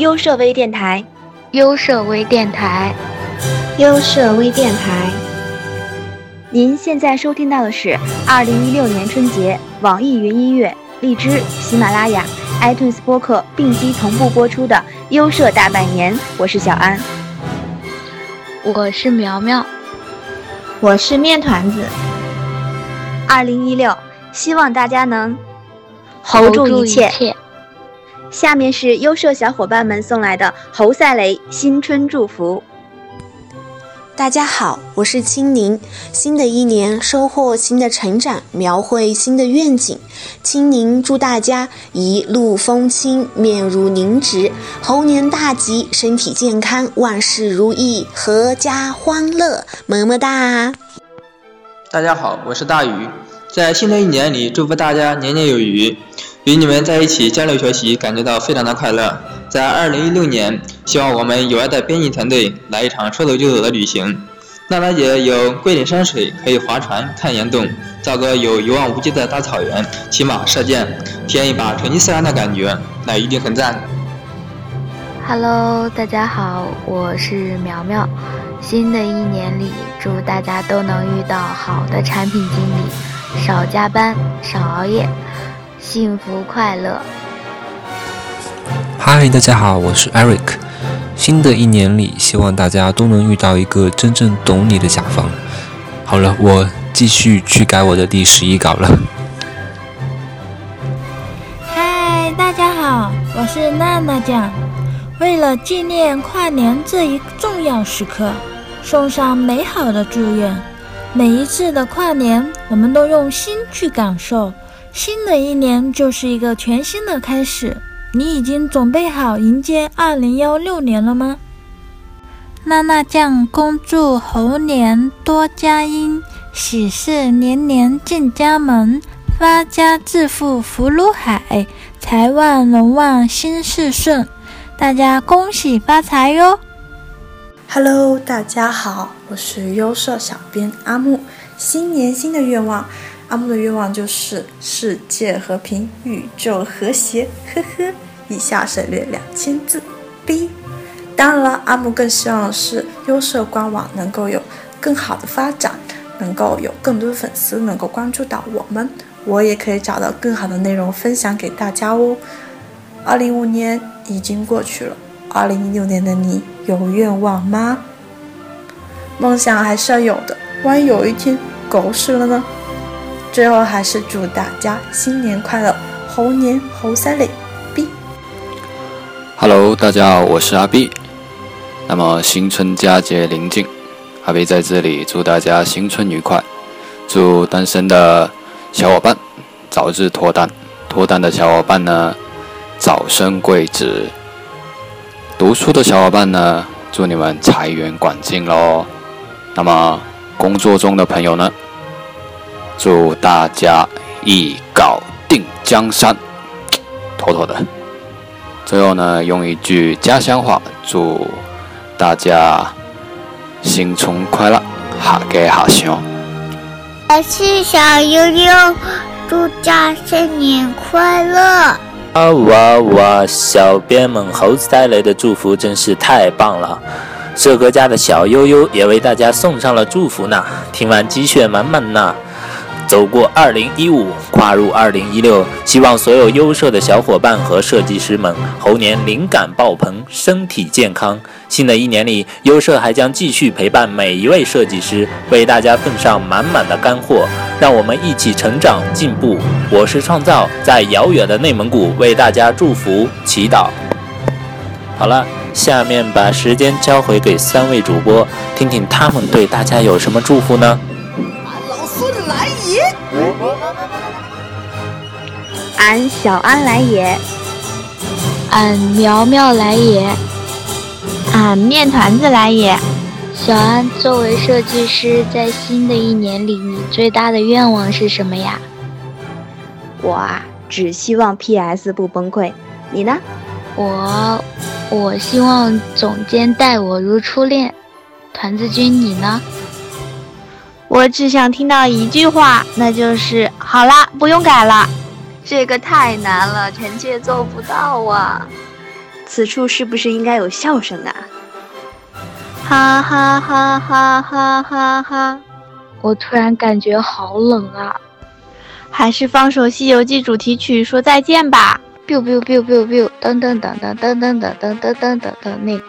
优设微电台，优设微电台，优设微电台。您现在收听到的是二零一六年春节网易云音乐、荔枝、喜马拉雅、iTunes 播客并机同步播出的优设大拜年。我是小安，我是苗苗，我是面团子。二零一六，希望大家能 hold 住一切。下面是优秀小伙伴们送来的侯赛雷新春祝福。大家好，我是青柠。新的一年收获新的成长，描绘新的愿景。青柠祝大家一路风轻，面如凝脂，猴年大吉，身体健康，万事如意，阖家欢乐，么么哒！大家好，我是大宇，在新的一年里，祝福大家年年有余。与你们在一起交流学习，感觉到非常的快乐。在二零一六年，希望我们有爱的编辑团队来一场说走就走的旅行。娜娜姐有桂林山水可以划船看岩洞，赵哥有一望无际的大草原，骑马射箭，体验一把成吉思汗的感觉，那一定很赞。Hello，大家好，我是苗苗。新的一年里，祝大家都能遇到好的产品经理，少加班，少熬夜。幸福快乐。嗨，大家好，我是 Eric。新的一年里，希望大家都能遇到一个真正懂你的甲方。好了，我继续去改我的第十一稿了。嗨，大家好，我是娜娜酱。为了纪念跨年这一重要时刻，送上美好的祝愿。每一次的跨年，我们都用心去感受。新的一年就是一个全新的开始，你已经准备好迎接二零幺六年了吗？娜娜酱恭祝猴年多佳音，喜事年年进家门，发家致富福如海，财旺人旺心事顺，大家恭喜发财哟！Hello，大家好，我是优设小编阿木，新年新的愿望。阿木的愿望就是世界和平，宇宙和谐。呵呵，以下省略两千字。B，当然了，阿木更希望的是优设官网能够有更好的发展，能够有更多的粉丝能够关注到我们，我也可以找到更好的内容分享给大家哦。二零五年已经过去了，二零一六年的你有愿望吗？梦想还是要有的，万一有一天狗屎了呢？最后还是祝大家新年快乐，猴年猴赛雷，B。Hello，大家好，我是阿 B。那么新春佳节临近，阿 B 在这里祝大家新春愉快，祝单身的小伙伴早日脱单，脱单的小伙伴呢早生贵子，读书的小伙伴呢祝你们财源广进喽。那么工作中的朋友呢？祝大家一搞定江山，妥妥的。最后呢，用一句家乡话，祝大家新春快乐，哈给哈熊。我是小悠悠，祝大家新年快乐。哇哇哇！小编们猴子带来的祝福真是太棒了，社哥家的小悠悠也为大家送上了祝福呢。听完鸡血满满呐。走过二零一五，跨入二零一六，希望所有优秀的小伙伴和设计师们猴年灵感爆棚，身体健康。新的一年里，优设还将继续陪伴每一位设计师，为大家奉上满满的干货，让我们一起成长进步。我是创造，在遥远的内蒙古为大家祝福祈祷。好了，下面把时间交回给三位主播，听听他们对大家有什么祝福呢？俺小安来也，俺苗苗来也，俺面团子来也。小安，作为设计师，在新的一年里，你最大的愿望是什么呀？我啊，只希望 PS 不崩溃。你呢？我，我希望总监待我如初恋。团子君，你呢？我只想听到一句话，那就是好啦，不用改了。这个太难了，臣妾做不到啊。此处是不是应该有笑声啊？哈哈哈哈哈哈哈！我突然感觉好冷啊，还是放首《西游记》主题曲说再见吧。biu biu biu biu biu，噔噔噔噔噔噔噔噔噔噔噔那。